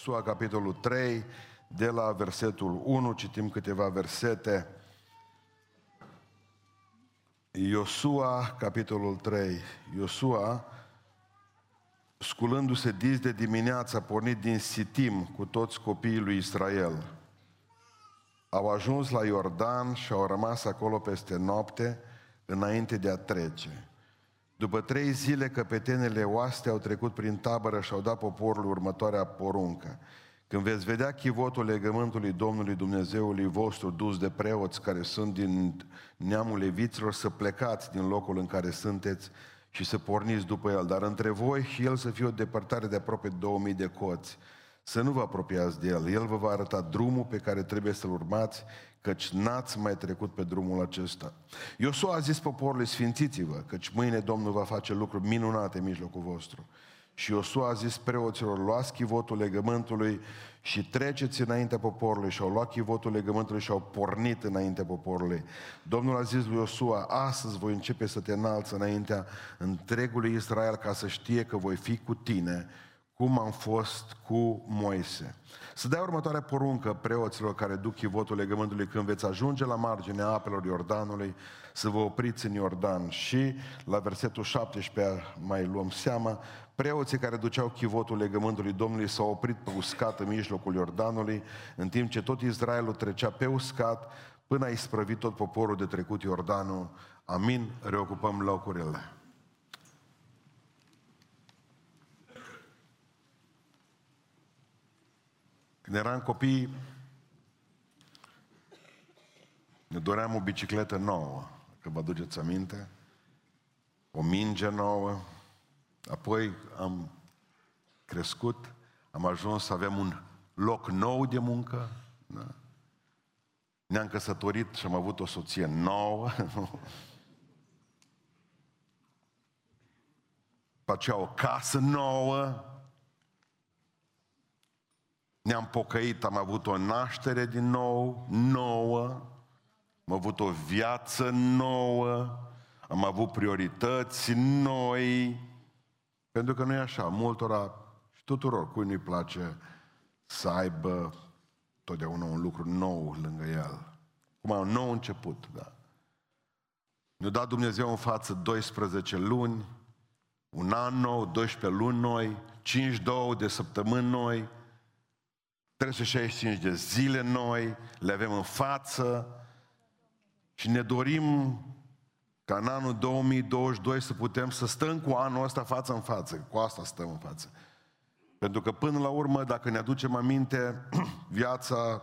Iosua, capitolul 3, de la versetul 1, citim câteva versete. Iosua, capitolul 3. Iosua, sculându-se dis de dimineață, a pornit din Sitim cu toți copiii lui Israel. Au ajuns la Iordan și au rămas acolo peste noapte, înainte de a trece. După trei zile, căpetenele oaste au trecut prin tabără și au dat poporului următoarea poruncă. Când veți vedea chivotul legământului Domnului Dumnezeului vostru dus de preoți care sunt din neamul leviților, să plecați din locul în care sunteți și să porniți după el. Dar între voi și el să fie o depărtare de aproape 2000 de coți. Să nu vă apropiați de el. El vă va arăta drumul pe care trebuie să-l urmați, căci n-ați mai trecut pe drumul acesta. Iosua a zis poporului, sfințiți-vă, căci mâine Domnul va face lucruri minunate în mijlocul vostru. Și Iosua a zis preoților, luați chivotul legământului și treceți înaintea poporului. Și au luat chivotul legământului și au pornit înaintea poporului. Domnul a zis lui Iosua, astăzi voi începe să te înalți înaintea întregului Israel ca să știe că voi fi cu tine cum am fost cu Moise. Să dea următoarea poruncă preoților care duc chivotul legământului când veți ajunge la marginea apelor Iordanului, să vă opriți în Iordan. Și la versetul 17 mai luăm seama, preoții care duceau chivotul legământului Domnului s-au oprit pe uscat în mijlocul Iordanului, în timp ce tot Israelul trecea pe uscat, până a isprăvit tot poporul de trecut Iordanul. Amin, reocupăm locurile. Când eram copii, ne doream o bicicletă nouă, că vă aduceți aminte, o minge nouă, apoi am crescut, am ajuns să avem un loc nou de muncă, da? ne-am căsătorit și am avut o soție nouă, după aceea o casă nouă, ne-am pocăit, am avut o naștere din nou, nouă, am avut o viață nouă, am avut priorități noi, pentru că nu e așa, multora și tuturor, cui nu-i place să aibă totdeauna un lucru nou lângă el. Cum un nou început, da. Ne-a dat Dumnezeu în față 12 luni, un an nou, 12 luni noi, 5-2 de săptămâni noi, 365 de zile noi, le avem în față și ne dorim ca în anul 2022 să putem să stăm cu anul ăsta față în față. Cu asta stăm în față. Pentru că până la urmă, dacă ne aducem aminte, viața,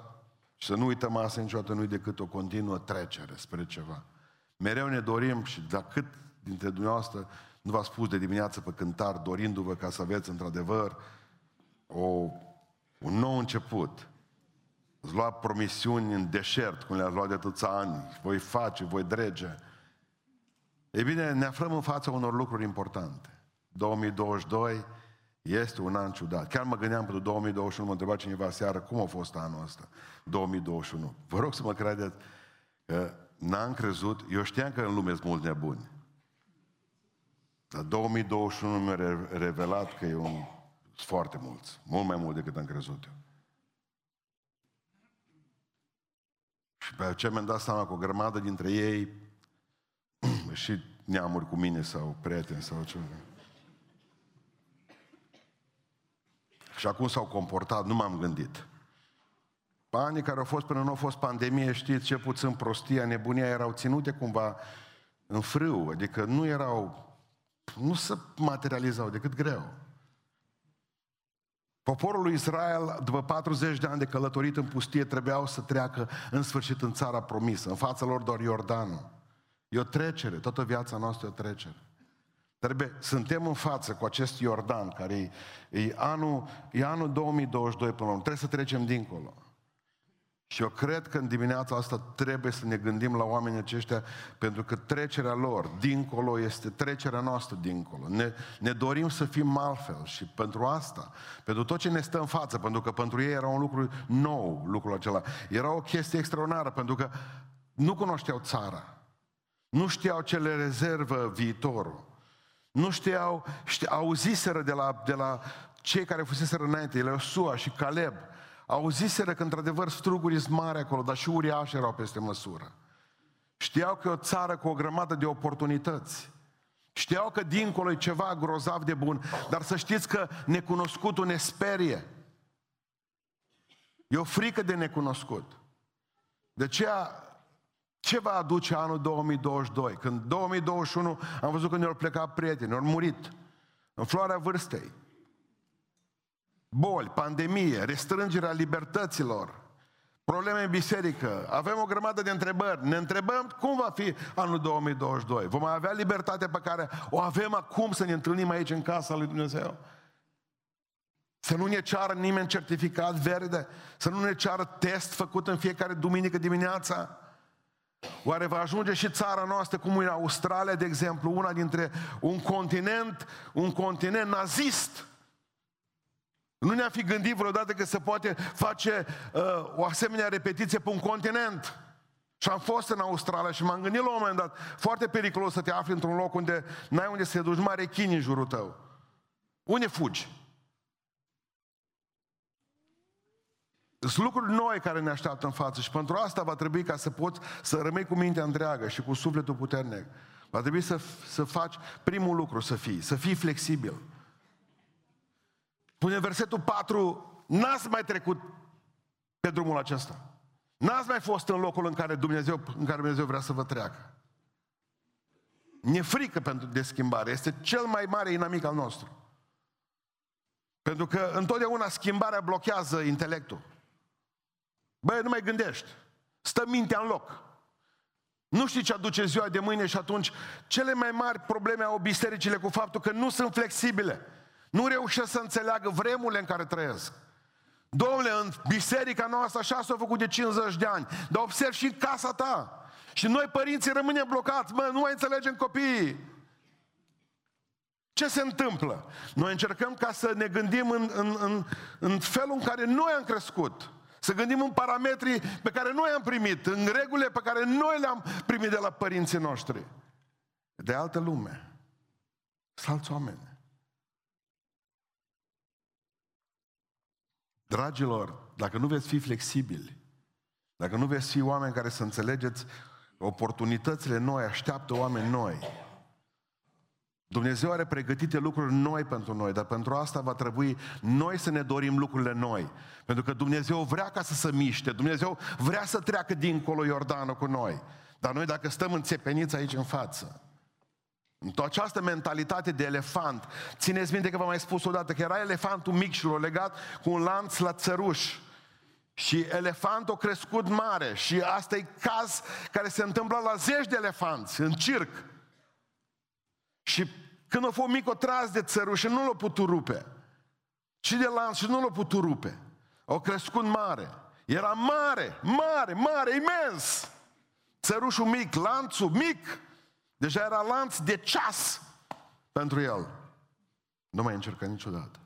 și să nu uităm asta niciodată, nu decât o continuă trecere spre ceva. Mereu ne dorim și de cât dintre dumneavoastră nu v-a spus de dimineață pe cântar, dorindu-vă ca să aveți într-adevăr o un nou început. Îți lua promisiuni în deșert, cum le-ați luat de atâția ani. Voi face, voi drege. Ei bine, ne aflăm în fața unor lucruri importante. 2022 este un an ciudat. Chiar mă gândeam pentru 2021, mă întreba cineva seară cum a fost anul ăsta, 2021. Vă rog să mă credeți că n-am crezut, eu știam că în lume sunt mulți nebuni. Dar 2021 mi-a revelat că e un sunt foarte mulți. Mult mai mult decât am crezut eu. Și pe aceea mi-am dat seama că o grămadă dintre ei și neamuri cu mine sau prieteni sau ceva. Și acum s-au comportat, nu m-am gândit. Anii care au fost până nu au fost pandemie, știți, ce puțin prostia, nebunia, erau ținute cumva în frâu, adică nu erau, nu se materializau decât greu. Poporul lui Israel, după 40 de ani de călătorit în pustie, trebuiau să treacă în sfârșit în țara promisă. În fața lor doar Iordanul. E o trecere, toată viața noastră e o trecere. Trebuie, suntem în față cu acest Iordan, care e, e, anul, e anul 2022 până la urmă. Trebuie să trecem dincolo. Și eu cred că în dimineața asta trebuie să ne gândim la oamenii aceștia, pentru că trecerea lor dincolo este trecerea noastră dincolo. Ne, ne dorim să fim altfel și pentru asta, pentru tot ce ne stă în față, pentru că pentru ei era un lucru nou, lucrul acela. Era o chestie extraordinară, pentru că nu cunoșteau țara. Nu știau ce le rezervă viitorul. Nu știau, știau auziseră de la, de la cei care fuseseră înainte, Iosua și Caleb, auziseră că într-adevăr strugurii sunt mari acolo, dar și uriași erau peste măsură. Știau că e o țară cu o grămadă de oportunități. Știau că dincolo e ceva grozav de bun, dar să știți că necunoscutul ne sperie. E o frică de necunoscut. De aceea, ce va aduce anul 2022? Când 2021 am văzut că ne-au plecat prieteni, au murit în floarea vârstei. Boli, pandemie, restrângerea libertăților, probleme în biserică. Avem o grămadă de întrebări. Ne întrebăm cum va fi anul 2022. Vom avea libertatea pe care o avem acum să ne întâlnim aici în casa lui Dumnezeu? Să nu ne ceară nimeni certificat verde? Să nu ne ceară test făcut în fiecare duminică dimineața? Oare va ajunge și țara noastră, cum e Australia, de exemplu, una dintre un continent, un continent nazist? Nu ne-am fi gândit vreodată că se poate face uh, o asemenea repetiție pe un continent. Și am fost în Australia și m-am gândit la un moment dat, foarte periculos să te afli într-un loc unde n-ai unde să te duci mare chini în jurul tău. Unde fugi? Sunt lucruri noi care ne așteaptă în față și pentru asta va trebui ca să poți să rămâi cu mintea întreagă și cu sufletul puternic. Va trebui să, să faci primul lucru, să fii, să fii flexibil. Pune versetul 4, n-ați mai trecut pe drumul acesta. N-ați mai fost în locul în care Dumnezeu, în care Dumnezeu vrea să vă treacă. Ne frică pentru de schimbare. Este cel mai mare inamic al nostru. Pentru că întotdeauna schimbarea blochează intelectul. Băi, nu mai gândești. Stă mintea în loc. Nu știi ce aduce ziua de mâine și atunci cele mai mari probleme au bisericile cu faptul că nu sunt flexibile. Nu reușesc să înțeleagă vremurile în care trăiesc. Domnule, în biserica noastră așa s-a făcut de 50 de ani, dar observ și în casa ta. Și noi, părinții, rămânem blocați. Mă, nu mai înțelegem copiii. Ce se întâmplă? Noi încercăm ca să ne gândim în, în, în, în felul în care noi am crescut. Să gândim în parametrii pe care noi am primit, în regulile pe care noi le-am primit de la părinții noștri. De altă lume. Sunt alți oameni. Dragilor, dacă nu veți fi flexibili, dacă nu veți fi oameni care să înțelegeți oportunitățile noi, așteaptă oameni noi. Dumnezeu are pregătite lucruri noi pentru noi, dar pentru asta va trebui noi să ne dorim lucrurile noi. Pentru că Dumnezeu vrea ca să se miște, Dumnezeu vrea să treacă dincolo Iordanul cu noi. Dar noi dacă stăm înțepeniți aici în față, în această mentalitate de elefant, țineți minte că v-am mai spus odată că era elefantul mic și l legat cu un lanț la țăruș. Și elefantul a crescut mare și asta e caz care se întâmplă la zeci de elefanți în circ. Și când a fost mic, o tras de țăruș și nu l-a putut rupe. Și de lanț și nu l-a putut rupe. Au crescut mare. Era mare, mare, mare, imens. Țărușul mic, lanțul mic. Deja era lanț de ceas pentru el. Nu mai încerca niciodată.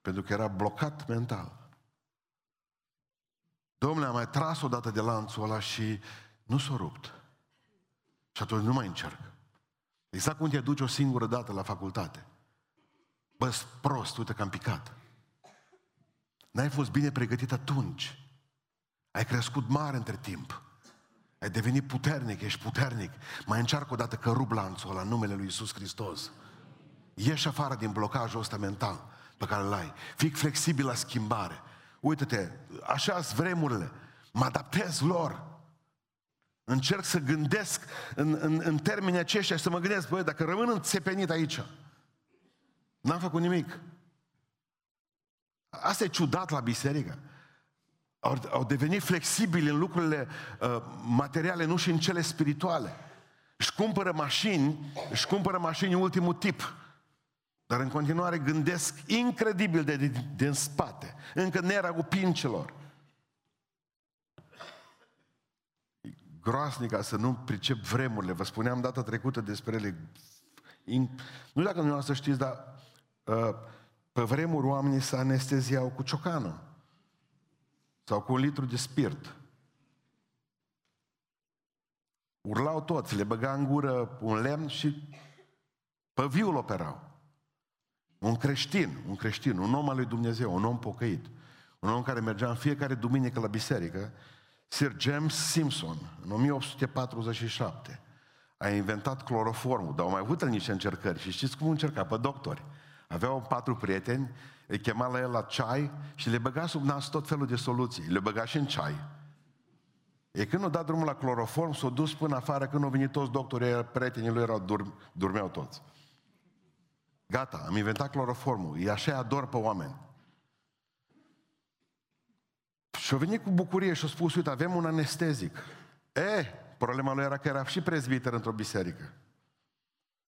Pentru că era blocat mental. Domnule, a mai tras odată de lanțul ăla și nu s-a rupt. Și atunci nu mai încerc. Exact cum te duci o singură dată la facultate. Bă, prost, uite că am picat. N-ai fost bine pregătit atunci. Ai crescut mare între timp. Ai devenit puternic, ești puternic. Mai încearcă o dată că rup lanțul ăla în numele lui Isus Hristos. Ieși afară din blocajul ăsta mental pe care îl ai. Fii flexibil la schimbare. Uită-te, așa sunt vremurile. Mă adaptez lor. Încerc să gândesc în, în, în termenii aceștia și să mă gândesc, băi, dacă rămân înțepenit aici, n-am făcut nimic. Asta e ciudat la biserică au, au devenit flexibili în lucrurile uh, materiale, nu și în cele spirituale. Își cumpără mașini, își cumpără mașini ultimul tip. Dar în continuare gândesc incredibil de, de, de în spate. Încă nera cu pincelor. groasnic să nu pricep vremurile. Vă spuneam data trecută despre ele. Nu dacă nu să știți, dar uh, pe vremuri oamenii se anesteziau cu ciocană. Sau cu un litru de spirit. Urlau toți, le băga în gură un lemn și pe viul operau. Un creștin, un creștin, un om al lui Dumnezeu, un om pocăit, un om care mergea în fiecare duminică la biserică, Sir James Simpson, în 1847, a inventat cloroformul, dar au mai avut niște încercări. Și știți cum încerca? Pe doctori. Aveau patru prieteni, îi chema la el la ceai și le băga sub nas tot felul de soluții. Le băga și în ceai. E când au dat drumul la cloroform, s-au dus până afară, când au venit toți doctorii, prietenii lui erau, dur, dormeau toți. Gata, am inventat cloroformul. E așa ador pe oameni. Și-a venit cu bucurie și a spus, uite, avem un anestezic. E, problema lui era că era și prezbiter într-o biserică.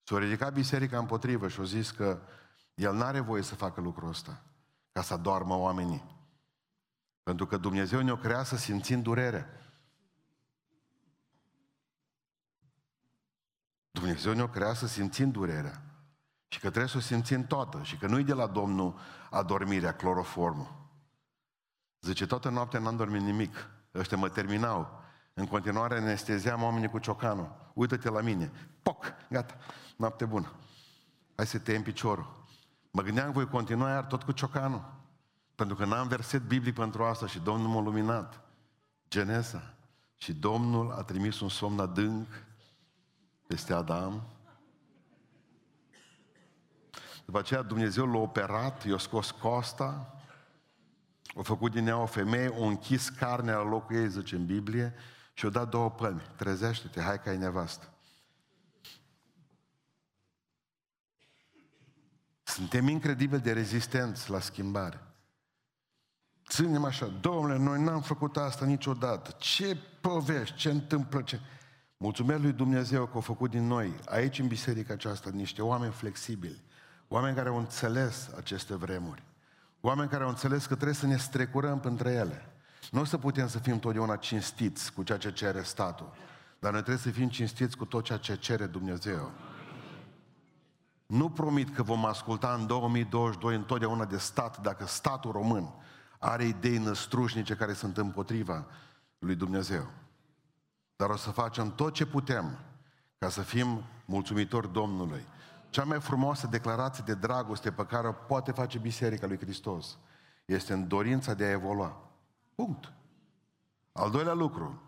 S-a ridicat biserica împotrivă și a zis că el n-are voie să facă lucrul ăsta, ca să doarmă oamenii. Pentru că Dumnezeu ne-o crea să simțim durere. Dumnezeu ne-o crea să simțim durerea. Și că trebuie să o simțim toată. Și că nu-i de la Domnul adormirea, cloroformul. Zice, toată noaptea n-am dormit nimic. Ăștia mă terminau. În continuare anesteziam oamenii cu ciocanul. Uită-te la mine. Poc! Gata. Noapte bună. Hai să te piciorul. Mă gândeam că voi continua iar tot cu ciocanul. Pentru că n-am verset biblic pentru asta și Domnul m-a luminat. Genesa. Și Domnul a trimis un somn adânc peste Adam. După aceea Dumnezeu l-a operat, i-a scos costa, a făcut din ea o femeie, o închis carnea la locul ei, zice în Biblie, și o dat două pălmi. Trezește-te, hai că ai nevastă. Suntem incredibil de rezistenți la schimbare. Ținem așa, domnule, noi n-am făcut asta niciodată. Ce povești, ce întâmplă, ce... Mulțumesc lui Dumnezeu că a făcut din noi, aici în biserica aceasta, niște oameni flexibili, oameni care au înțeles aceste vremuri, oameni care au înțeles că trebuie să ne strecurăm între ele. Nu o să putem să fim totdeauna cinstiți cu ceea ce cere statul, dar noi trebuie să fim cinstiți cu tot ceea ce cere Dumnezeu. Nu promit că vom asculta în 2022 întotdeauna de stat dacă statul român are idei năstrușnice care sunt împotriva lui Dumnezeu. Dar o să facem tot ce putem ca să fim mulțumitori Domnului. Cea mai frumoasă declarație de dragoste pe care o poate face Biserica lui Hristos este în dorința de a evolua. Punct. Al doilea lucru,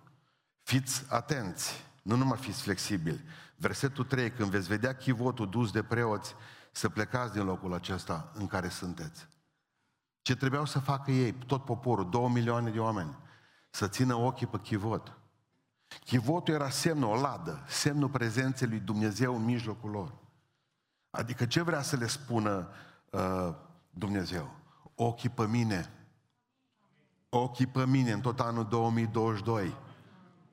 fiți atenți, nu numai fiți flexibili. Versetul 3, când veți vedea chivotul dus de preoți, să plecați din locul acesta în care sunteți. Ce trebuiau să facă ei, tot poporul, două milioane de oameni, să țină ochii pe chivot. Chivotul era semnul, o ladă, semnul prezenței lui Dumnezeu în mijlocul lor. Adică ce vrea să le spună uh, Dumnezeu? Ochii pe mine. Ochii pe mine în tot anul 2022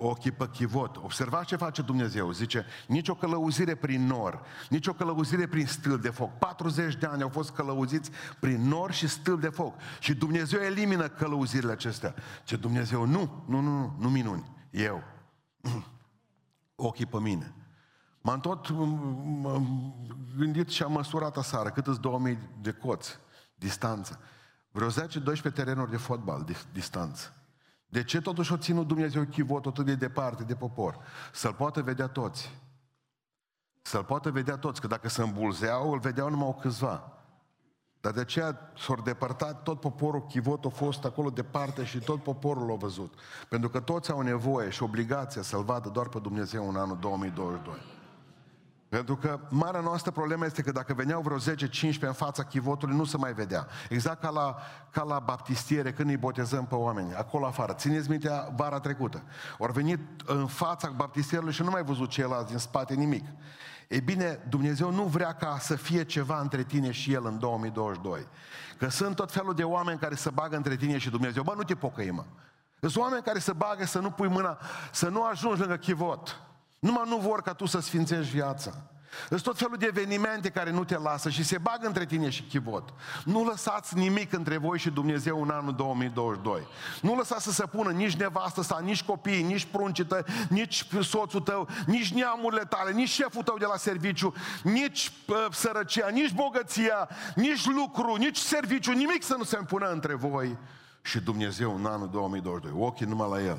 ochii pe chivot. Observați ce face Dumnezeu. Zice, nicio călăuzire prin nor, nicio călăuzire prin stâl de foc. 40 de ani au fost călăuziți prin nor și stâl de foc. Și Dumnezeu elimină călăuzirile acestea. Ce Dumnezeu, nu, nu, nu, nu, nu minuni. Eu. Ochii pe mine. M-am tot gândit și am măsurat aseară cât îți 2000 de coți distanță. Vreo 10-12 terenuri de fotbal de distanță. De ce totuși o ținut Dumnezeu chivotul atât de departe de popor? Să-l poată vedea toți. Să-l poată vedea toți, că dacă se îmbulzeau, îl vedeau numai o câțiva. Dar de aceea s-au depărtat tot poporul chivot a fost acolo departe și tot poporul l-a văzut. Pentru că toți au nevoie și obligația să-L vadă doar pe Dumnezeu în anul 2022. Pentru că marea noastră problemă este că dacă veneau vreo 10-15 în fața chivotului, nu se mai vedea. Exact ca la, ca la baptistiere, când îi botezăm pe oameni, acolo afară. Țineți mintea vara trecută. Au venit în fața baptistierului și nu mai văzut ceilalți din spate nimic. E bine, Dumnezeu nu vrea ca să fie ceva între tine și El în 2022. Că sunt tot felul de oameni care se bagă între tine și Dumnezeu. Bă, nu te pocăi, mă. Sunt oameni care se bagă să nu pui mâna, să nu ajungi lângă chivot. Numai nu vor ca tu să sfințești viața. Sunt tot felul de evenimente care nu te lasă și se bagă între tine și chivot. Nu lăsați nimic între voi și Dumnezeu în anul 2022. Nu lăsați să se pună nici nevastă sa, nici copiii, nici pruncii tăi, nici soțul tău, nici neamurile tale, nici șeful tău de la serviciu, nici uh, sărăcia, nici bogăția, nici lucru, nici serviciu, nimic să nu se pună între voi și Dumnezeu în anul 2022. Ochii numai la El.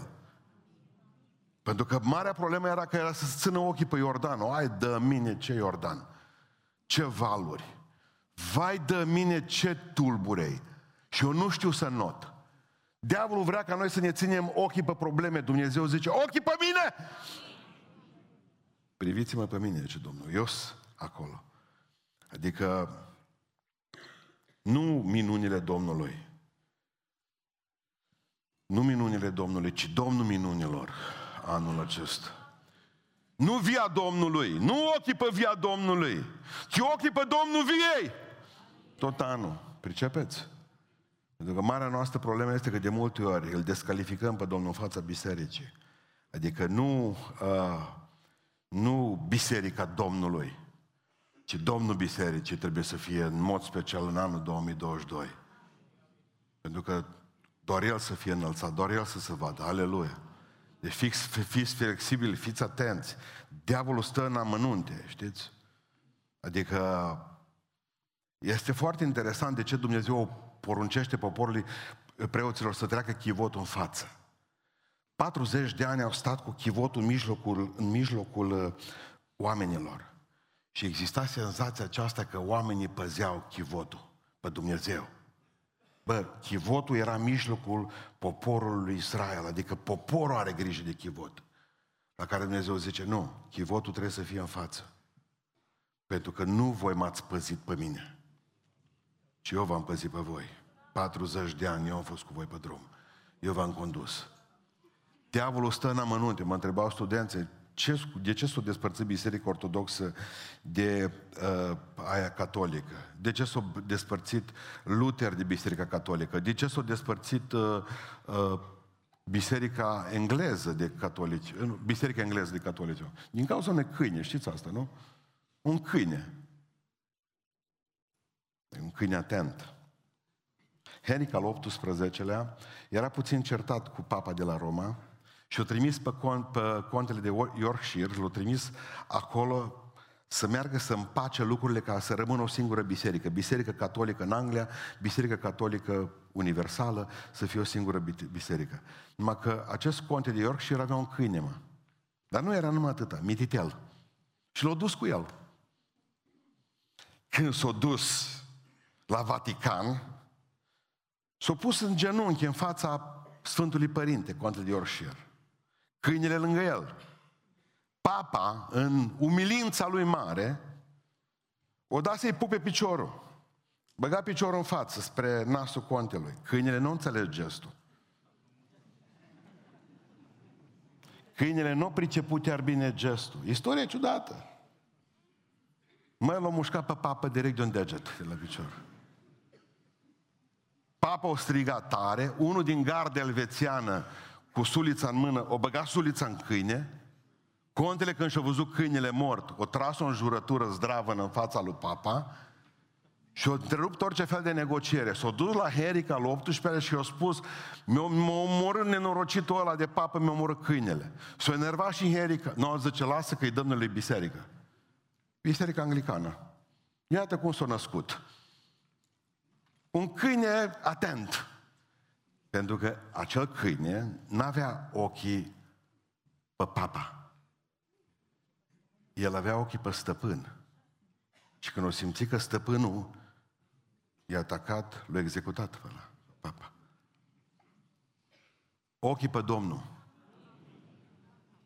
Pentru că marea problemă era că era să țină ochii pe Iordan. O, ai, dă mine ce Iordan. Ce valuri. vai de mine ce tulburei. Și eu nu știu să not. Diavolul vrea ca noi să ne ținem ochii pe probleme. Dumnezeu zice, ochii pe mine! Priviți-mă pe mine, zice Domnul. Eu acolo. Adică nu minunile Domnului. Nu minunile Domnului, ci Domnul minunilor anul acesta. Nu via Domnului, nu ochii pe via Domnului, ci ochii pe Domnul viei. Tot anul. Pricepeți? Pentru că marea noastră problemă este că de multe ori îl descalificăm pe Domnul în fața bisericii. Adică nu, uh, nu biserica Domnului, ci Domnul Bisericii trebuie să fie în mod special în anul 2022. Pentru că doar El să fie înălțat, doar El să se vadă. Aleluia! Deci fix, fiți flexibili, fiți atenți. Diavolul stă în amănunte, știți? Adică este foarte interesant de ce Dumnezeu poruncește poporului preoților să treacă chivotul în față. 40 de ani au stat cu chivotul în mijlocul, în mijlocul uh, oamenilor. Și exista senzația aceasta că oamenii păzeau chivotul pe Dumnezeu. Bă, chivotul era mijlocul poporului lui Israel, adică poporul are grijă de chivot. La care Dumnezeu zice, nu, chivotul trebuie să fie în față. Pentru că nu voi m-ați păzit pe mine, ci eu v-am păzit pe voi. 40 de ani eu am fost cu voi pe drum. Eu v-am condus. Diavolul stă în amănunte. Mă întrebau studenții, ce, de ce s-a despărțit Biserica Ortodoxă de uh, aia catolică? De ce s-a despărțit Luther de Biserica Catolică? De ce s-a despărțit uh, uh, Biserica engleză de catolici? Uh, Biserica engleză de catolici? Din cauza unei câine, știți asta, nu? Un câine. Un câine atent. Henric al XVIII-lea era puțin certat cu papa de la Roma, și l-a trimis pe, con, pe contele de Yorkshire, l-a trimis acolo să meargă să împace lucrurile ca să rămână o singură biserică. Biserică catolică în Anglia, biserică catolică universală, să fie o singură biserică. Numai că acest conte de Yorkshire avea un câine, mă. Dar nu era numai atâta, mititel. Și l-a dus cu el. Când s-a dus la Vatican, s-a pus în genunchi în fața Sfântului Părinte, contele de Yorkshire câinele lângă el. Papa, în umilința lui mare, o da să-i pupe piciorul. Băga piciorul în față, spre nasul contelui. Câinele nu înțelege gestul. Câinele nu priceput iar bine gestul. Istoria ciudată. Mă, l-a mușcat pe papă direct de un deget de la picior. Papa o striga tare, unul din garde elvețiană cu sulița în mână, o băga sulița în câine, contele când și-a văzut câinele mort, o tras-o în jurătură zdravă în fața lui papa și a întrerupt orice fel de negociere. S-a dus la Herica al 18 și i-a spus, mi-a omorât nenorocitul ăla de papă, mi-a omorât câinele. S-a enervat și Herica. Nu, zice, lasă că-i dăm lui biserică. Biserica anglicană. Iată cum s-a născut. Un câine atent. Pentru că acel câine n-avea ochii pe papa. El avea ochii pe stăpân. Și când o simți că stăpânul i-a atacat, l-a executat pe la papa. Ochii pe Domnul.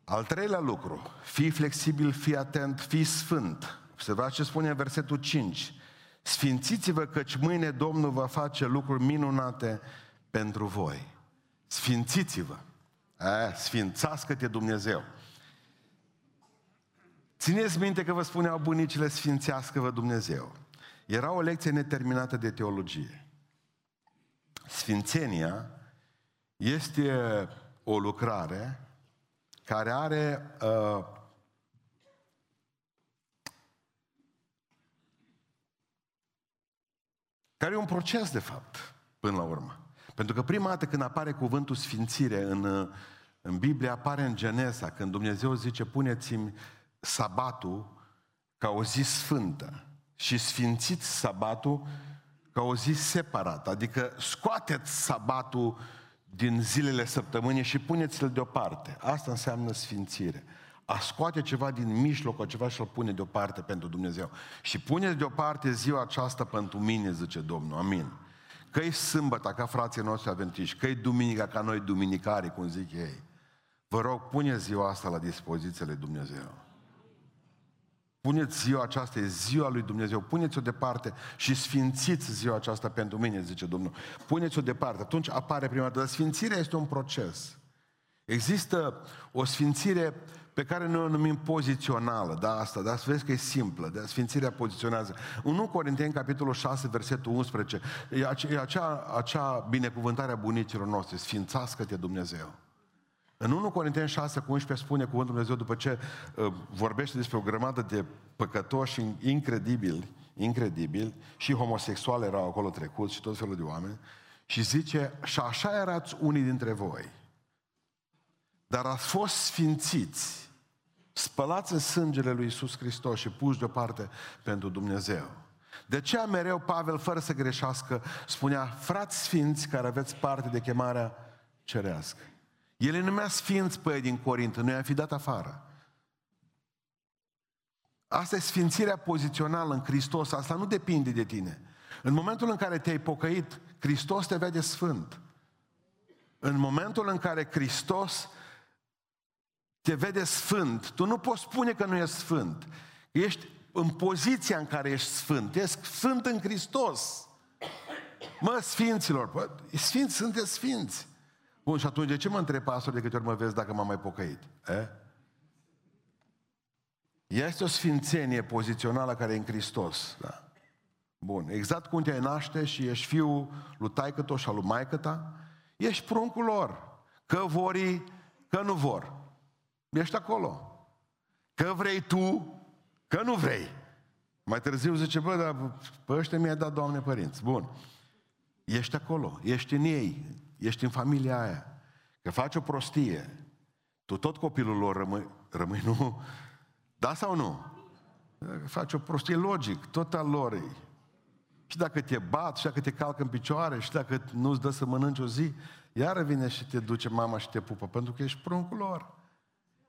Al treilea lucru, fii flexibil, fii atent, fii sfânt. Observați ce spune în versetul 5. Sfințiți-vă căci mâine Domnul va face lucruri minunate pentru voi. Sfințiți-vă. A, sfințească-te Dumnezeu. Țineți minte că vă spuneau bunicile, sfințească-vă Dumnezeu. Era o lecție neterminată de teologie. Sfințenia este o lucrare care are uh, care e un proces, de fapt, până la urmă. Pentru că prima dată când apare cuvântul sfințire în, în Biblie, apare în Genesa, când Dumnezeu zice, puneți-mi sabatul ca o zi sfântă și sfințiți sabatul ca o zi separată, adică scoateți sabatul din zilele săptămânii și puneți-l deoparte. Asta înseamnă sfințire. a scoate ceva din mijloc, ceva și-l pune deoparte pentru Dumnezeu. Și pune deoparte ziua aceasta pentru mine, zice Domnul. Amin. Că-i sâmbătă, ca frații noștri aventiști, că-i duminica, ca noi duminicari, cum zic ei. Vă rog, pune ziua asta la dispozițiile Dumnezeu. Puneți ziua aceasta, e ziua lui Dumnezeu, puneți-o departe și sfințiți ziua aceasta pentru mine, zice Domnul. Puneți-o departe. Atunci apare prima dată. Dar sfințirea este un proces. Există o sfințire pe care noi o numim pozițională, da, asta, dar să vezi că e simplă, da, sfințirea poziționează. 1 Corinteni, capitolul 6, versetul 11, e acea, e acea, acea binecuvântare a bunicilor noastre, sfințească-te Dumnezeu. În 1 Corinteni 6 cu 11 spune cuvântul Dumnezeu după ce uh, vorbește despre o grămadă de păcătoși incredibili, incredibil, și homosexuali erau acolo trecuți și tot felul de oameni, și zice, și așa erați unii dintre voi, dar ați fost sfințiți, spălați în sângele lui Isus Hristos și puși deoparte pentru Dumnezeu. De aceea mereu Pavel, fără să greșească, spunea, frați sfinți care aveți parte de chemarea cerească. El îi numea sfinți pe din Corint, noi am fi dat afară. Asta e sfințirea pozițională în Hristos, asta nu depinde de tine. În momentul în care te-ai pocăit, Hristos te vede sfânt. În momentul în care Hristos te vede sfânt, tu nu poți spune că nu ești sfânt. Ești în poziția în care ești sfânt. Ești sfânt în Hristos. Mă, sfinților, bă, sfinți, sunteți sfinți. Bun, și atunci de ce mă întreb pastor de câte ori mă vezi dacă m-am mai pocăit? E? Este o sfințenie pozițională care e în Hristos. Da. Bun, exact cum te-ai naște și ești fiul lui taică și al lui maică ta, ești pruncul lor. Că vori, că nu vor. Ești acolo. Că vrei tu, că nu vrei. Mai târziu zice, bă, dar pe ăștia mi-a dat Doamne părinți. Bun. Ești acolo, ești în ei, ești în familia aia, că faci o prostie, tu tot copilul lor rămâi, rămâi nu? Da sau nu? Dacă faci o prostie, logic, tot al lor e. Și dacă te bat, și dacă te calcă în picioare, și dacă nu-ți dă să mănânci o zi, iară vine și te duce mama și te pupă, pentru că ești pruncul lor.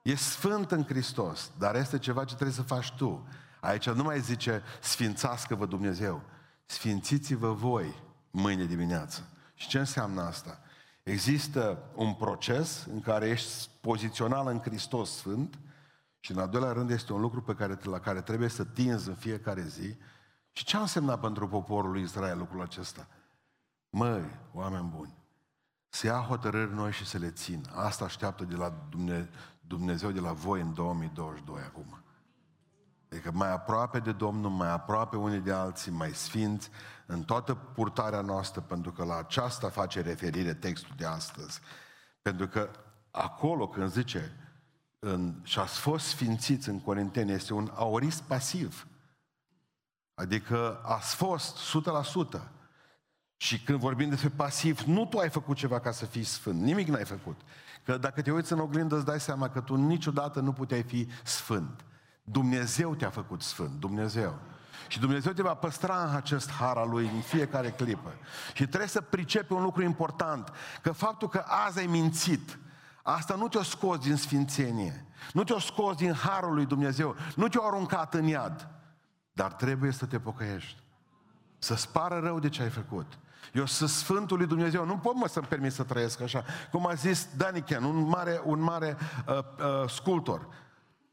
E sfânt în Hristos, dar este ceva ce trebuie să faci tu. Aici nu mai zice, sfințească-vă Dumnezeu, sfințiți-vă voi mâine dimineață. Și ce înseamnă asta? Există un proces în care ești pozițional în Hristos Sfânt și în al doilea rând este un lucru pe care, la care trebuie să tinzi în fiecare zi. Și ce a însemnat pentru poporul lui Israel lucrul acesta? Măi, oameni buni, să ia hotărâri noi și să le țin. Asta așteaptă de la Dumnezeu de la voi în 2022 acum. Adică mai aproape de Domnul, mai aproape unii de alții, mai sfinți, în toată purtarea noastră, pentru că la aceasta face referire textul de astăzi. Pentru că acolo când zice în, și ați fost sfințiți în Corinteni, este un aorist pasiv. Adică ați fost 100%. Și când vorbim despre pasiv, nu tu ai făcut ceva ca să fii sfânt, nimic n-ai făcut. Că dacă te uiți în oglindă, îți dai seama că tu niciodată nu puteai fi sfânt. Dumnezeu te-a făcut sfânt, Dumnezeu. Și Dumnezeu te va păstra în acest har al Lui în fiecare clipă. Și trebuie să pricepi un lucru important, că faptul că azi ai mințit, asta nu te-a scos din sfințenie, nu te-a scos din harul lui Dumnezeu, nu te-a aruncat în iad, dar trebuie să te pocăiești. Să spară rău de ce ai făcut. Eu sunt Sfântul lui Dumnezeu, nu pot mă să-mi permit să trăiesc așa. Cum a zis Daniken, un mare, un mare uh, uh, sculptor.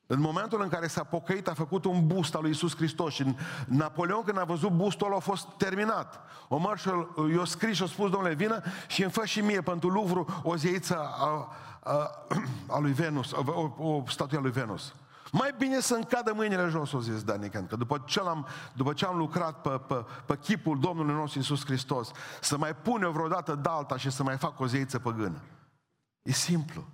În momentul în care s-a pocăit, a făcut un bust al lui Isus Hristos și Napoleon, când a văzut bustul ăla, a fost terminat. O mărșă, i-a scris și a spus, domnule, vină și îmi fă și mie pentru Louvre o zeiță a, a, a lui Venus, o, o statuie a lui Venus. Mai bine să-mi cadă mâinile jos, o zis Danican, că după ce, am după ce am lucrat pe, pe, pe chipul Domnului nostru Isus Hristos, să mai pun eu vreodată dalta și să mai fac o zeiță păgână. E simplu.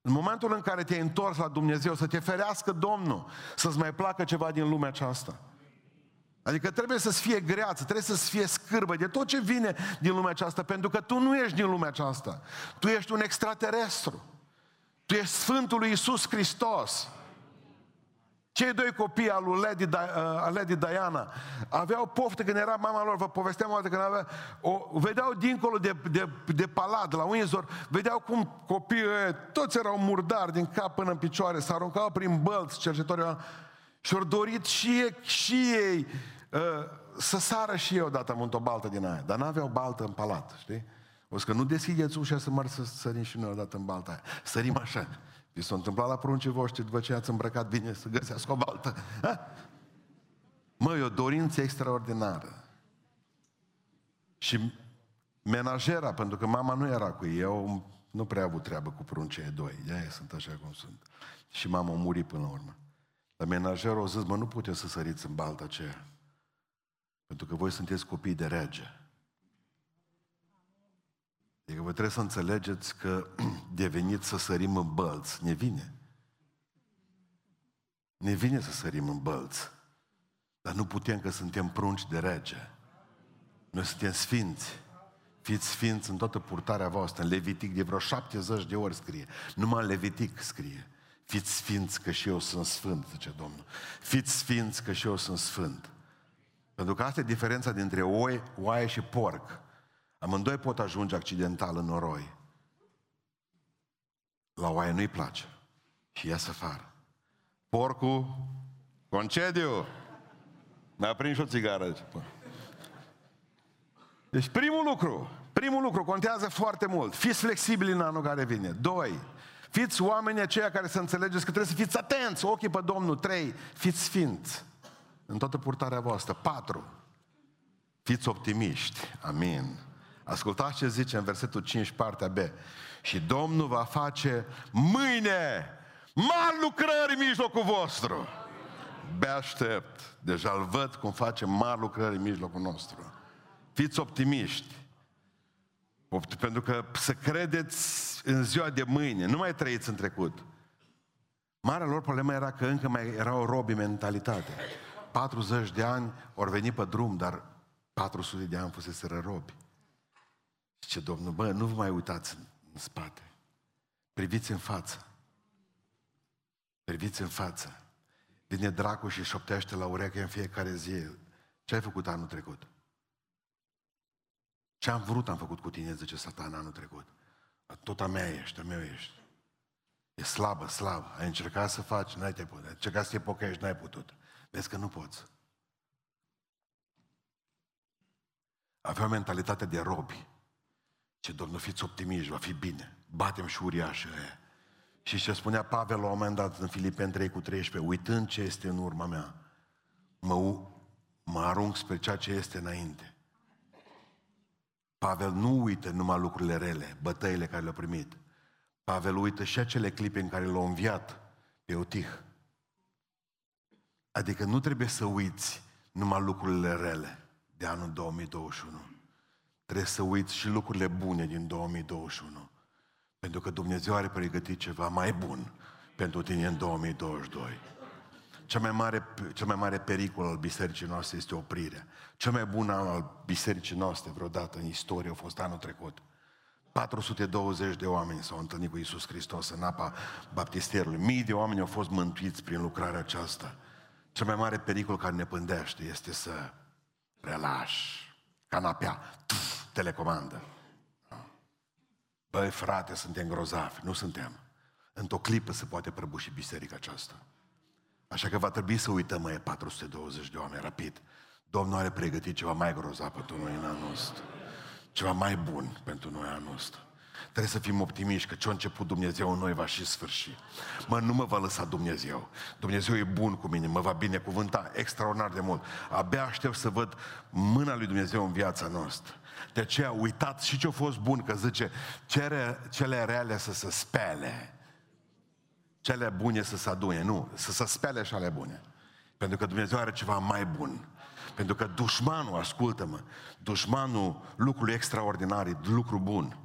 În momentul în care te-ai întors la Dumnezeu, să te ferească Domnul, să-ți mai placă ceva din lumea aceasta. Adică trebuie să-ți fie greață, trebuie să-ți fie scârbă de tot ce vine din lumea aceasta, pentru că tu nu ești din lumea aceasta. Tu ești un extraterestru. Tu ești Sfântul lui Iisus Hristos. Cei doi copii al lui Lady, Di- uh, al Lady Diana aveau poftă când era mama lor, vă povesteam o dată când avea, o, vedeau dincolo de, de, de palat, la Windsor, vedeau cum copiii ăia, toți erau murdari din cap până în picioare, s aruncau prin bălți cercetorii și-au dorit și ei, și ei uh, să sară și eu odată am o baltă din aia, dar n-aveau baltă în palat, știi? O să că nu deschideți ușa să măr să sărim și noi odată în balta aia. Sărim așa. Vi s-a întâmplat la pruncii voștri după ce ați îmbrăcat bine să găsească o baltă. Ha? Măi, o dorință extraordinară. Și menajera, pentru că mama nu era cu ei, eu nu prea avut treabă cu pruncii doi, de sunt așa cum sunt. Și mama a murit până la urmă. Dar menajerul a zis, mă, nu puteți să săriți în balta aceea. Pentru că voi sunteți copii de rege. Adică voi trebuie să înțelegeți că deveniți să sărim în bălți. Ne vine. Ne vine să sărim în bălți. Dar nu putem că suntem prunci de rege. Noi suntem sfinți. Fiți sfinți în toată purtarea voastră. În Levitic de vreo 70 de ori scrie. Numai în Levitic scrie. Fiți sfinți că și eu sunt sfânt, zice Domnul. Fiți sfinți că și eu sunt sfânt. Pentru că asta e diferența dintre oi, oaie și porc. Amândoi pot ajunge accidental în noroi. La oaie nu-i place. Și iasă afară. Porcul, concediu, mi-a prins o țigară. Deci primul lucru, primul lucru contează foarte mult. Fiți flexibili în anul care vine. Doi, fiți oameni aceia care să înțelegeți că trebuie să fiți atenți, ochii pe Domnul. Trei, fiți sfinți în toată purtarea voastră. Patru, fiți optimiști. Amin. Ascultați ce zice în versetul 5, partea B. Și Domnul va face mâine mari lucrări în mijlocul vostru. Be aștept. Deja îl văd cum face mari lucrări în mijlocul nostru. Fiți optimiști. Pentru că să credeți în ziua de mâine, nu mai trăiți în trecut. Marea lor problemă era că încă mai erau robi mentalitate. 40 de ani ori veni pe drum, dar 400 de ani fusese robi. Zice Domnul, bă, nu vă mai uitați în spate. Priviți în față. Priviți în față. Vine dracul și șoptește la ureche în fiecare zi. Ce ai făcut anul trecut? Ce am vrut am făcut cu tine, zice satan anul trecut. Tot a mea ești, a meu ești. E slabă, slabă. Ai încercat să faci, n-ai te putut. Ai încercat să te pocăiești, n-ai putut. Vezi că nu poți. Avea o mentalitate de robi. Ce, Domnul, fiți optimiști, va fi bine. Batem și uriașii aia. Și ce spunea Pavel la un moment dat în Filipeni 3 cu 13, uitând ce este în urma mea, mă, mă arunc spre ceea ce este înainte. Pavel nu uită numai lucrurile rele, bătăile care le-a primit. Pavel uită și acele clipe în care l-a înviat pe Otih. Adică nu trebuie să uiți numai lucrurile rele de anul 2021 trebuie să uiți și lucrurile bune din 2021. Pentru că Dumnezeu are pregătit ceva mai bun pentru tine în 2022. Cel mai mare, cel mai mare pericol al bisericii noastre este oprirea. Cel mai bun an al bisericii noastre vreodată în istorie a fost anul trecut. 420 de oameni s-au întâlnit cu Isus Hristos în apa baptisterului. Mii de oameni au fost mântuiți prin lucrarea aceasta. Cel mai mare pericol care ne pândește este să relași canapea. Tuf, telecomandă. Băi, frate, suntem grozavi. Nu suntem. Într-o clipă se poate prăbuși biserica aceasta. Așa că va trebui să uităm mai 420 de oameni rapid. Domnul are pregătit ceva mai grozav pentru noi în anul ăsta. Ceva mai bun pentru noi anul ăsta. Trebuie să fim optimiști că ce a început Dumnezeu în noi va și sfârși. Mă, nu mă va lăsa Dumnezeu. Dumnezeu e bun cu mine, mă va binecuvânta extraordinar de mult. Abia aștept să văd mâna lui Dumnezeu în viața noastră. De aceea uitați și ce-a fost bun, că zice, cere cele reale să se spele. Cele bune să se adune. Nu, să se spele și ale bune. Pentru că Dumnezeu are ceva mai bun. Pentru că dușmanul, ascultă-mă, dușmanul lucrului extraordinar, lucru bun.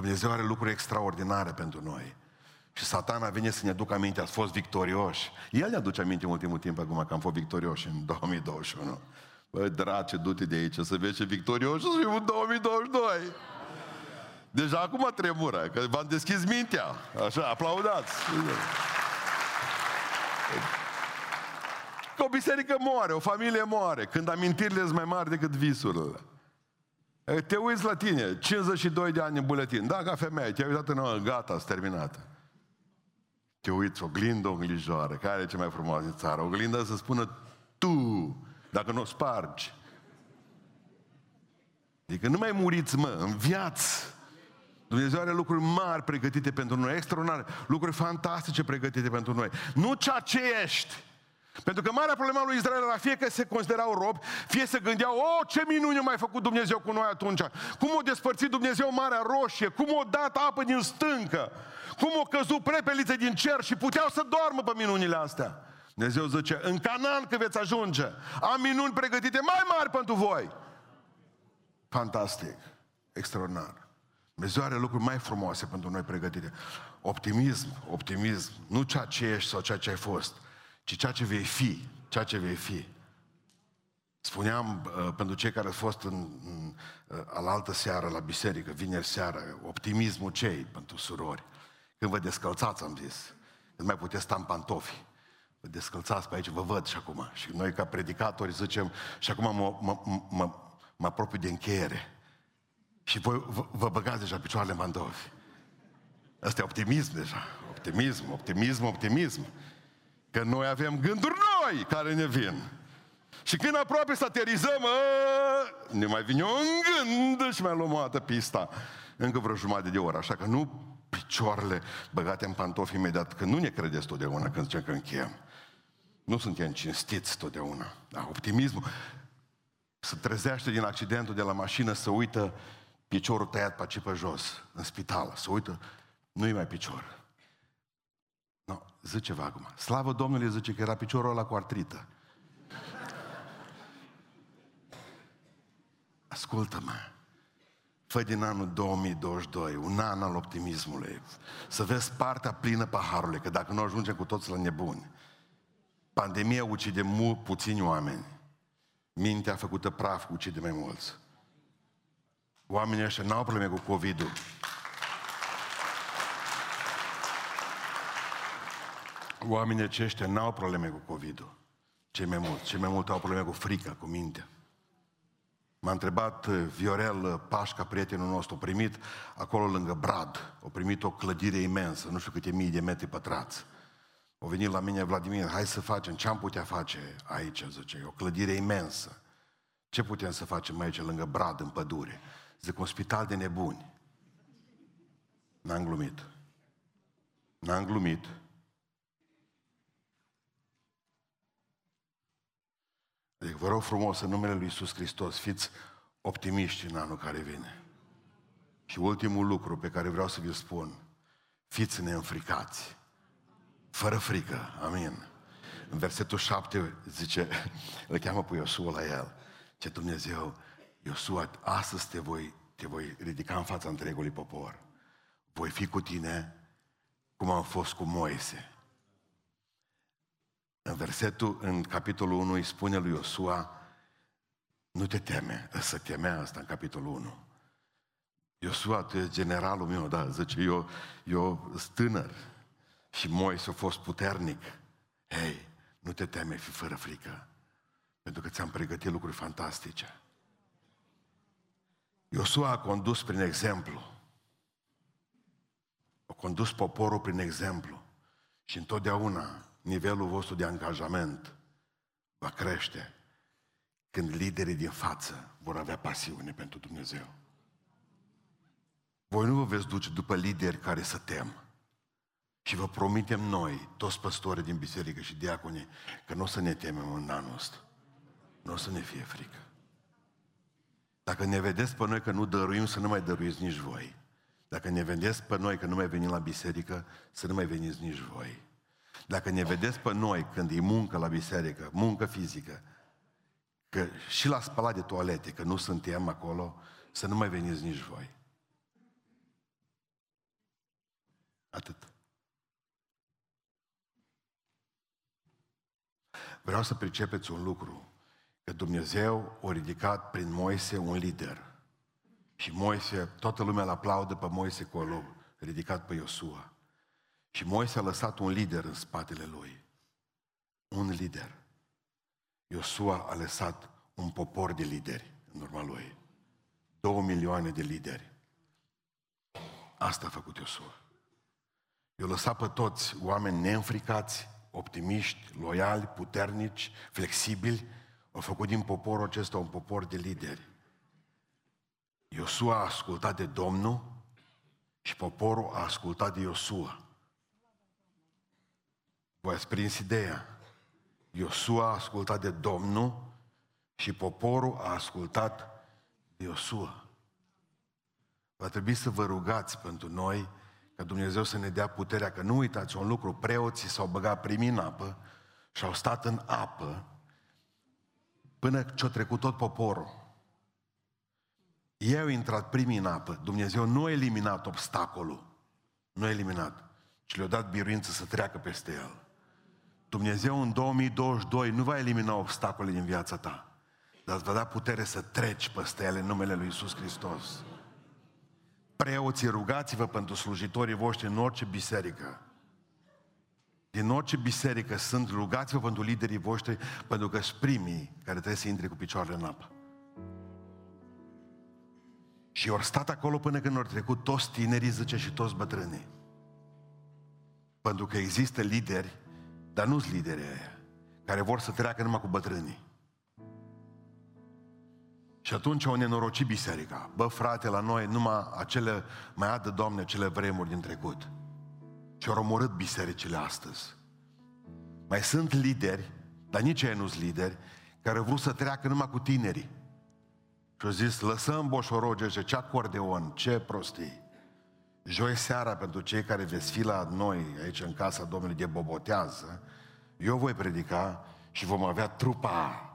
Dumnezeu are lucruri extraordinare pentru noi. Și satana vine să ne ducă aminte, ați fost victorioși. El ne aduce aminte în ultimul timp acum că am fost victorioși în 2021. Băi, drace, du-te de aici să vezi ce victorioși să fim în 2022. Deja acum tremură, că v-am deschis mintea. Așa, aplaudați. Că o biserică moare, o familie moare, când amintirile sunt mai mari decât visurile. Te uiți la tine, 52 de ani în buletin, da, ca femeie, te-ai uitat în gata, s terminată. Te uiți, oglindă, oglijoară, care e cea mai frumoasă în țară? Oglinda să spună tu, dacă nu o spargi. Adică nu mai muriți, mă, în viață. Dumnezeu are lucruri mari pregătite pentru noi, extraordinare, lucruri fantastice pregătite pentru noi. Nu ceea ce ești. Pentru că marea problema lui Israel era fie că se considerau robi, fie se gândeau, o, ce minuni a mai făcut Dumnezeu cu noi atunci. Cum o despărțit Dumnezeu Marea Roșie, cum o dat apă din stâncă, cum o căzut prepelițe din cer și puteau să doarmă pe minunile astea. Dumnezeu zice, în Canaan că veți ajunge, am minuni pregătite mai mari pentru voi. Fantastic, extraordinar. Dumnezeu are lucruri mai frumoase pentru noi pregătite. Optimism, optimism, nu ceea ce ești sau ceea ce ai fost, ci ceea ce vei fi, ceea ce vei fi. Spuneam uh, pentru cei care au fost în, în uh, alaltă seară la biserică, vineri seară, optimismul cei pentru surori. Când vă descălțați, am zis, când mai puteți sta în pantofi. Vă descălțați pe aici, vă văd și acum. Și noi ca predicatori zicem, și acum mă, mă, mă, mă apropiu de încheiere. Și voi vă, vă băgați deja picioarele în pantofi. Asta e optimism deja. Optimism, optimism, optimism. Că noi avem gânduri noi care ne vin. Și când aproape să aterizăm, ă, ne mai vine un gând și mai luăm o dată pista. Încă vreo jumătate de oră. Așa că nu picioarele băgate în pantofi imediat, că nu ne credeți totdeauna când zicem că încheiem. Nu suntem cinstiți totdeauna. Da, optimismul se trezește din accidentul de la mașină, să uită piciorul tăiat pe aici pe jos, în spital, să uită, nu-i mai picior. No, zice ceva acum. Slavă Domnului zice că era piciorul ăla cu artrită. Ascultă-mă. Fă din anul 2022 un an al optimismului. Să vezi partea plină paharului, că dacă nu ajungem cu toți la nebuni. Pandemia ucide mult puțini oameni. Mintea făcută praf ucide mai mulți. Oamenii ăștia n-au probleme cu COVID-ul. Oamenii aceștia n-au probleme cu COVID-ul. Cei mai mulți. Cei mai mulți au probleme cu frica, cu mintea. M-a întrebat uh, Viorel uh, Pașca, prietenul nostru, a primit acolo lângă Brad, a primit o clădire imensă, nu știu câte mii de metri pătrați. O venit la mine Vladimir, hai să facem, ce am putea face aici, zice, o clădire imensă. Ce putem să facem aici, lângă Brad, în pădure? Zic, un spital de nebuni. N-am glumit. N-am glumit. Deci vă rog frumos, în numele Lui Iisus Hristos, fiți optimiști în anul care vine. Și ultimul lucru pe care vreau să vi-l spun, fiți neînfricați. Fără frică. Amin. În versetul 7 zice, îl cheamă pe Iosua la el. Ce Dumnezeu, Iosua, astăzi te voi, te voi ridica în fața întregului popor. Voi fi cu tine cum am fost cu Moise. În versetul, în capitolul 1 îi spune lui Iosua, nu te teme, să temea asta în capitolul 1. Iosua, tu ești generalul meu, da, zice, eu, eu sunt tânăr și Moise a fost puternic. Hei, nu te teme, fi fără frică, pentru că ți-am pregătit lucruri fantastice. Iosua a condus prin exemplu. A condus poporul prin exemplu. Și întotdeauna nivelul vostru de angajament va crește când liderii din față vor avea pasiune pentru Dumnezeu. Voi nu vă veți duce după lideri care să tem. Și vă promitem noi, toți păstorii din biserică și diaconii, că nu o să ne temem în anul ăsta. Nu o să ne fie frică. Dacă ne vedeți pe noi că nu dăruim, să nu mai dăruiți nici voi. Dacă ne vedeți pe noi că nu mai venim la biserică, să nu mai veniți nici voi. Dacă ne vedeți pe noi când e muncă la biserică, muncă fizică, că și la spălat de toalete, că nu suntem acolo, să nu mai veniți nici voi. Atât. Vreau să pricepeți un lucru, că Dumnezeu a ridicat prin Moise un lider. Și Moise, toată lumea îl aplaudă pe Moise cu ridicat pe Iosua. Și Moise a lăsat un lider în spatele lui. un lider. Iosua a lăsat un popor de lideri în urma lui. Două milioane de lideri. Asta a făcut Iosua. Eu lăsat pe toți oameni neînfricați, optimiști, loiali, puternici, flexibili, au făcut din poporul acesta un popor de lideri. Iosua a ascultat de Domnul și poporul a ascultat de Iosua. Voi ați prins ideea. Iosua a ascultat de Domnul și poporul a ascultat de Iosua. Va trebui să vă rugați pentru noi ca Dumnezeu să ne dea puterea, că nu uitați un lucru, preoții s-au băgat primii în apă și au stat în apă până ce-a trecut tot poporul. Ei au intrat primii în apă. Dumnezeu nu a eliminat obstacolul. Nu a eliminat. Și le-a dat biruință să treacă peste el. Dumnezeu în 2022 nu va elimina obstacole din viața ta, dar îți va da putere să treci peste ele în numele Lui Isus Hristos. Preoții, rugați-vă pentru slujitorii voștri în orice biserică. Din orice biserică sunt, rugați-vă pentru liderii voștri, pentru că sunt primii care trebuie să intre cu picioarele în apă. Și ori stat acolo până când au trecut toți tinerii, zice, și toți bătrânii. Pentru că există lideri, dar nu sunt lideri aia, care vor să treacă numai cu bătrânii. Și atunci au nenorocit biserica. Bă, frate, la noi numai acele, mai adă, Doamne, cele vremuri din trecut. Și au omorât bisericile astăzi. Mai sunt lideri, dar nici ei nu sunt lideri, care vreau să treacă numai cu tinerii. Și au zis, lăsăm boșoroge, ce acordeon, ce prostii. Joi seara, pentru cei care veți fi la noi, aici în casa Domnului de Bobotează, eu voi predica și vom avea trupa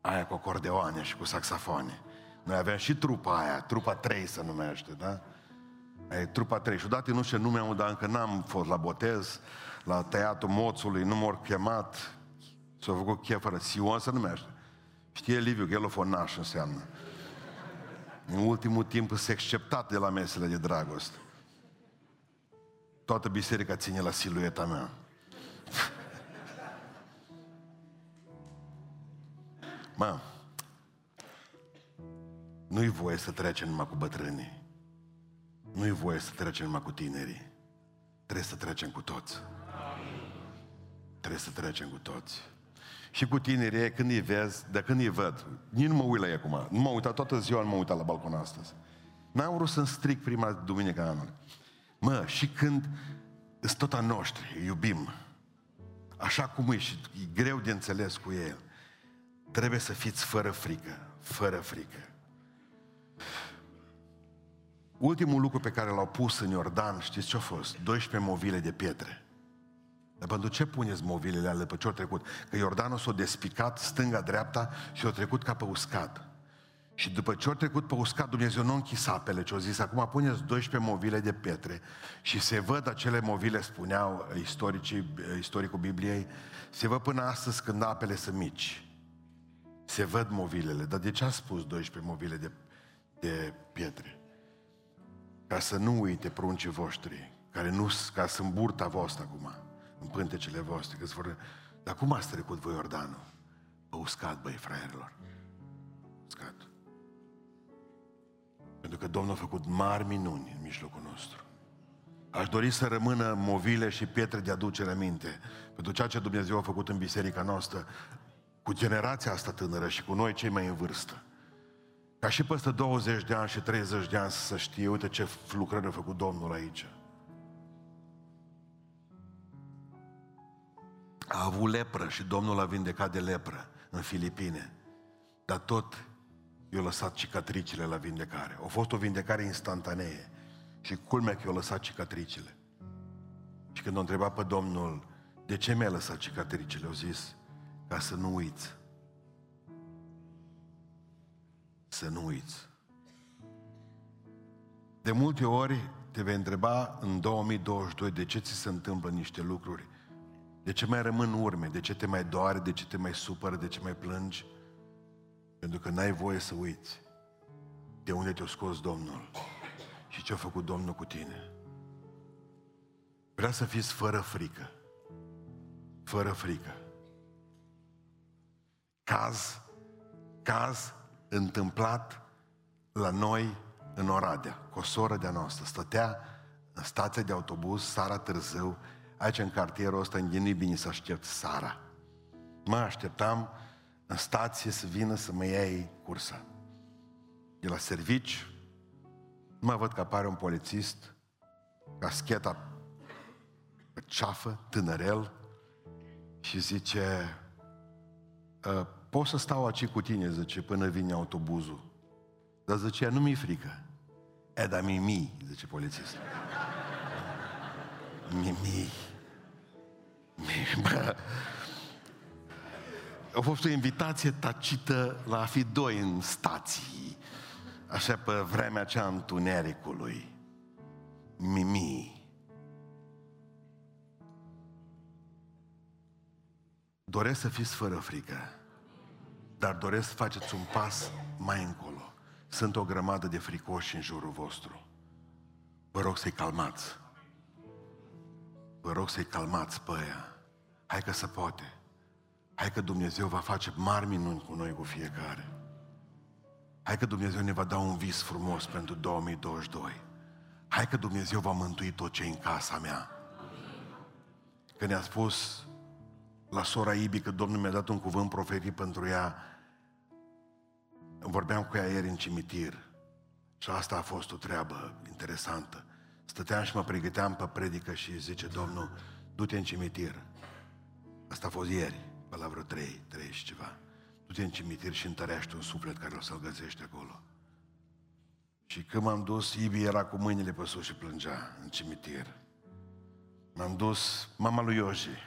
aia cu acordeoane și cu saxofoane. Noi aveam și trupa aia, trupa 3 se numește, da? E trupa 3. Și odată nu știu nume, dar încă n-am fost la botez, la tăiatul moțului, nu m-au chemat, s-a făcut chef fără Sion se numește. Știe Liviu că el o naș înseamnă. În ultimul timp s-a acceptat de la mesele de dragoste. Toată biserica ține la silueta mea. Mă, nu-i voie să trecem numai cu bătrânii. Nu-i voie să trecem numai cu tinerii. Trebuie să trecem cu toți. Trebuie să trecem cu toți. Și cu tinerii, când îi vezi, de când îi văd, nici nu mă uit la ei acum. Nu mă uitat toată ziua, nu mă uitat la balcon astăzi. N-am vrut să-mi stric prima duminică anului. Mă, și când sunt tot a noștri, îi iubim, așa cum e și e greu de înțeles cu el, trebuie să fiți fără frică, fără frică. Ultimul lucru pe care l-au pus în Iordan, știți ce a fost? 12 movile de pietre. Dar pentru ce puneți movilele alea pe ce au trecut? Că Iordanul s-a despicat stânga-dreapta și a trecut ca pe uscat. Și după ce au trecut pe uscat, Dumnezeu nu a închis apele, ci a zis, acum puneți 12 movile de pietre și se văd acele movile, spuneau istoricii, istoricul Bibliei, se văd până astăzi când apele sunt mici. Se văd movilele. Dar de ce a spus 12 movile de, de pietre? Ca să nu uite pruncii voștri, care nu, ca să burta voastră acum, în pântecele voastre, că vor... Dar cum ați trecut voi Iordanul? Pe uscat, băi, fraierilor. Uscat. Pentru că Domnul a făcut mari minuni în mijlocul nostru. Aș dori să rămână movile și pietre de aducere aminte pentru ceea ce Dumnezeu a făcut în biserica noastră cu generația asta tânără și cu noi cei mai în vârstă. Ca și peste 20 de ani și 30 de ani să știe, uite ce lucrări a făcut Domnul aici. A avut lepră și Domnul a vindecat de lepră în Filipine. Dar tot i-a lăsat cicatricile la vindecare. A fost o vindecare instantanee. Și culmea că i-a lăsat cicatricile. Și când a întrebat pe Domnul, de ce mi-a lăsat cicatricile? Au zis, ca să nu uiți. Să nu uiți. De multe ori te vei întreba în 2022 de ce ți se întâmplă niște lucruri. De ce mai rămân urme? De ce te mai doare? De ce te mai supără? De ce mai plângi? Pentru că n-ai voie să uiți de unde te-a scos Domnul și ce a făcut Domnul cu tine. Vrea să fiți fără frică. Fără frică. caz, caz întâmplat la noi în Oradea, cu o soră de-a noastră. Stătea în stația de autobuz, Sara târziu, aici în cartierul ăsta, în bine să aștept Sara. Mă așteptam în stație să vină să mă iei cursa. De la servici, mă văd că apare un polițist, cascheta pe ceafă, tânărel, și zice, ă, pot să stau aici cu tine, zice, până vine autobuzul. Dar zice, nu mi-e frică. E, dar mi zice polițistul. Mimi. Mi, bă. A fost o invitație tacită la a fi doi în stații, așa pe vremea aceea întunericului. Mimi. Doresc să fiți fără frică, dar doresc să faceți un pas mai încolo. Sunt o grămadă de fricoși în jurul vostru. Vă rog să-i calmați. Vă rog să-i calmați pe aia. Hai că se poate. Hai că Dumnezeu va face mari minuni cu noi, cu fiecare. Hai că Dumnezeu ne va da un vis frumos pentru 2022. Hai că Dumnezeu va mântui tot ce în casa mea. Că ne-a spus la sora Ibi că Domnul mi-a dat un cuvânt proferit pentru ea, vorbeam cu ea ieri în cimitir și asta a fost o treabă interesantă. Stăteam și mă pregăteam pe predică și zice Domnul, du-te în cimitir. Asta a fost ieri, pe la vreo trei, trei și ceva. Du-te în cimitir și întărește un suflet care o să-l găsești acolo. Și când m-am dus, Ibi era cu mâinile pe sus și plângea în cimitir. M-am dus, mama lui Ioji.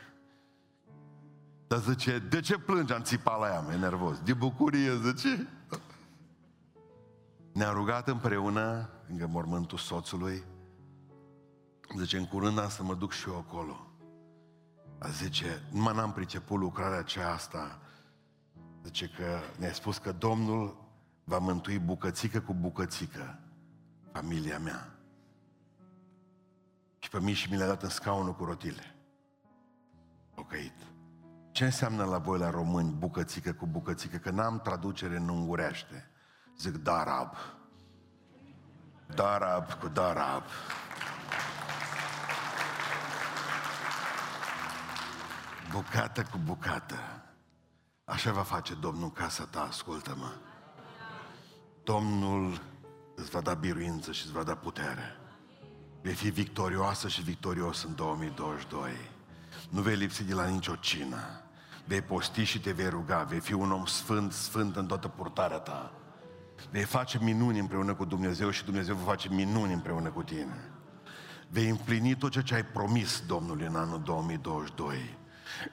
Dar zice, de ce plânge? Am țipat la ea, mai nervos. De bucurie, zice. Ne-am rugat împreună, lângă mormântul soțului, Zice, în curând am să mă duc și eu acolo. A zice, numai n-am priceput lucrarea aceasta. Zice că ne-a spus că Domnul va mântui bucățică cu bucățică familia mea. Și pe mine și mi le-a dat în scaunul cu rotile. Pocăit. Ce înseamnă la voi la români bucățică cu bucățică? Că n-am traducere în ungurește. Zic darab. Darab cu darab. Bucată cu bucată. Așa va face Domnul în casa ta, ascultă-mă. Domnul îți va da biruință și îți va da putere. Vei fi victorioasă și victorios în 2022. Nu vei lipsi de la nicio cină. Vei posti și te vei ruga. Vei fi un om sfânt, sfânt în toată purtarea ta. Vei face minuni împreună cu Dumnezeu și Dumnezeu va face minuni împreună cu tine. Vei împlini tot ceea ce ai promis Domnului în anul 2022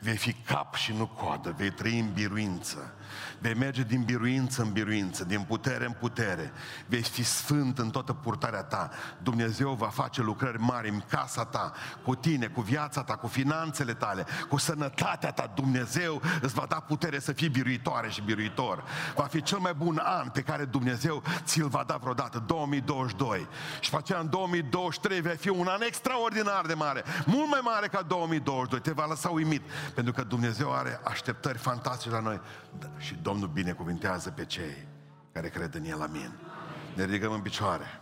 Vei fi cap și nu coadă, vei trăi în biruință, vei merge din biruință în biruință, din putere în putere, vei fi sfânt în toată purtarea ta. Dumnezeu va face lucrări mari în casa ta, cu tine, cu viața ta, cu finanțele tale, cu sănătatea ta. Dumnezeu îți va da putere să fii biruitoare și biruitor. Va fi cel mai bun an pe care Dumnezeu ți-l va da vreodată, 2022. Și pe aceea în 2023 vei fi un an extraordinar de mare, mult mai mare ca 2022. Te va lăsa uimit. Pentru că Dumnezeu are așteptări fantastice la noi. Și Domnul binecuvintează pe cei care cred în El. Amin. Ne ridicăm în picioare.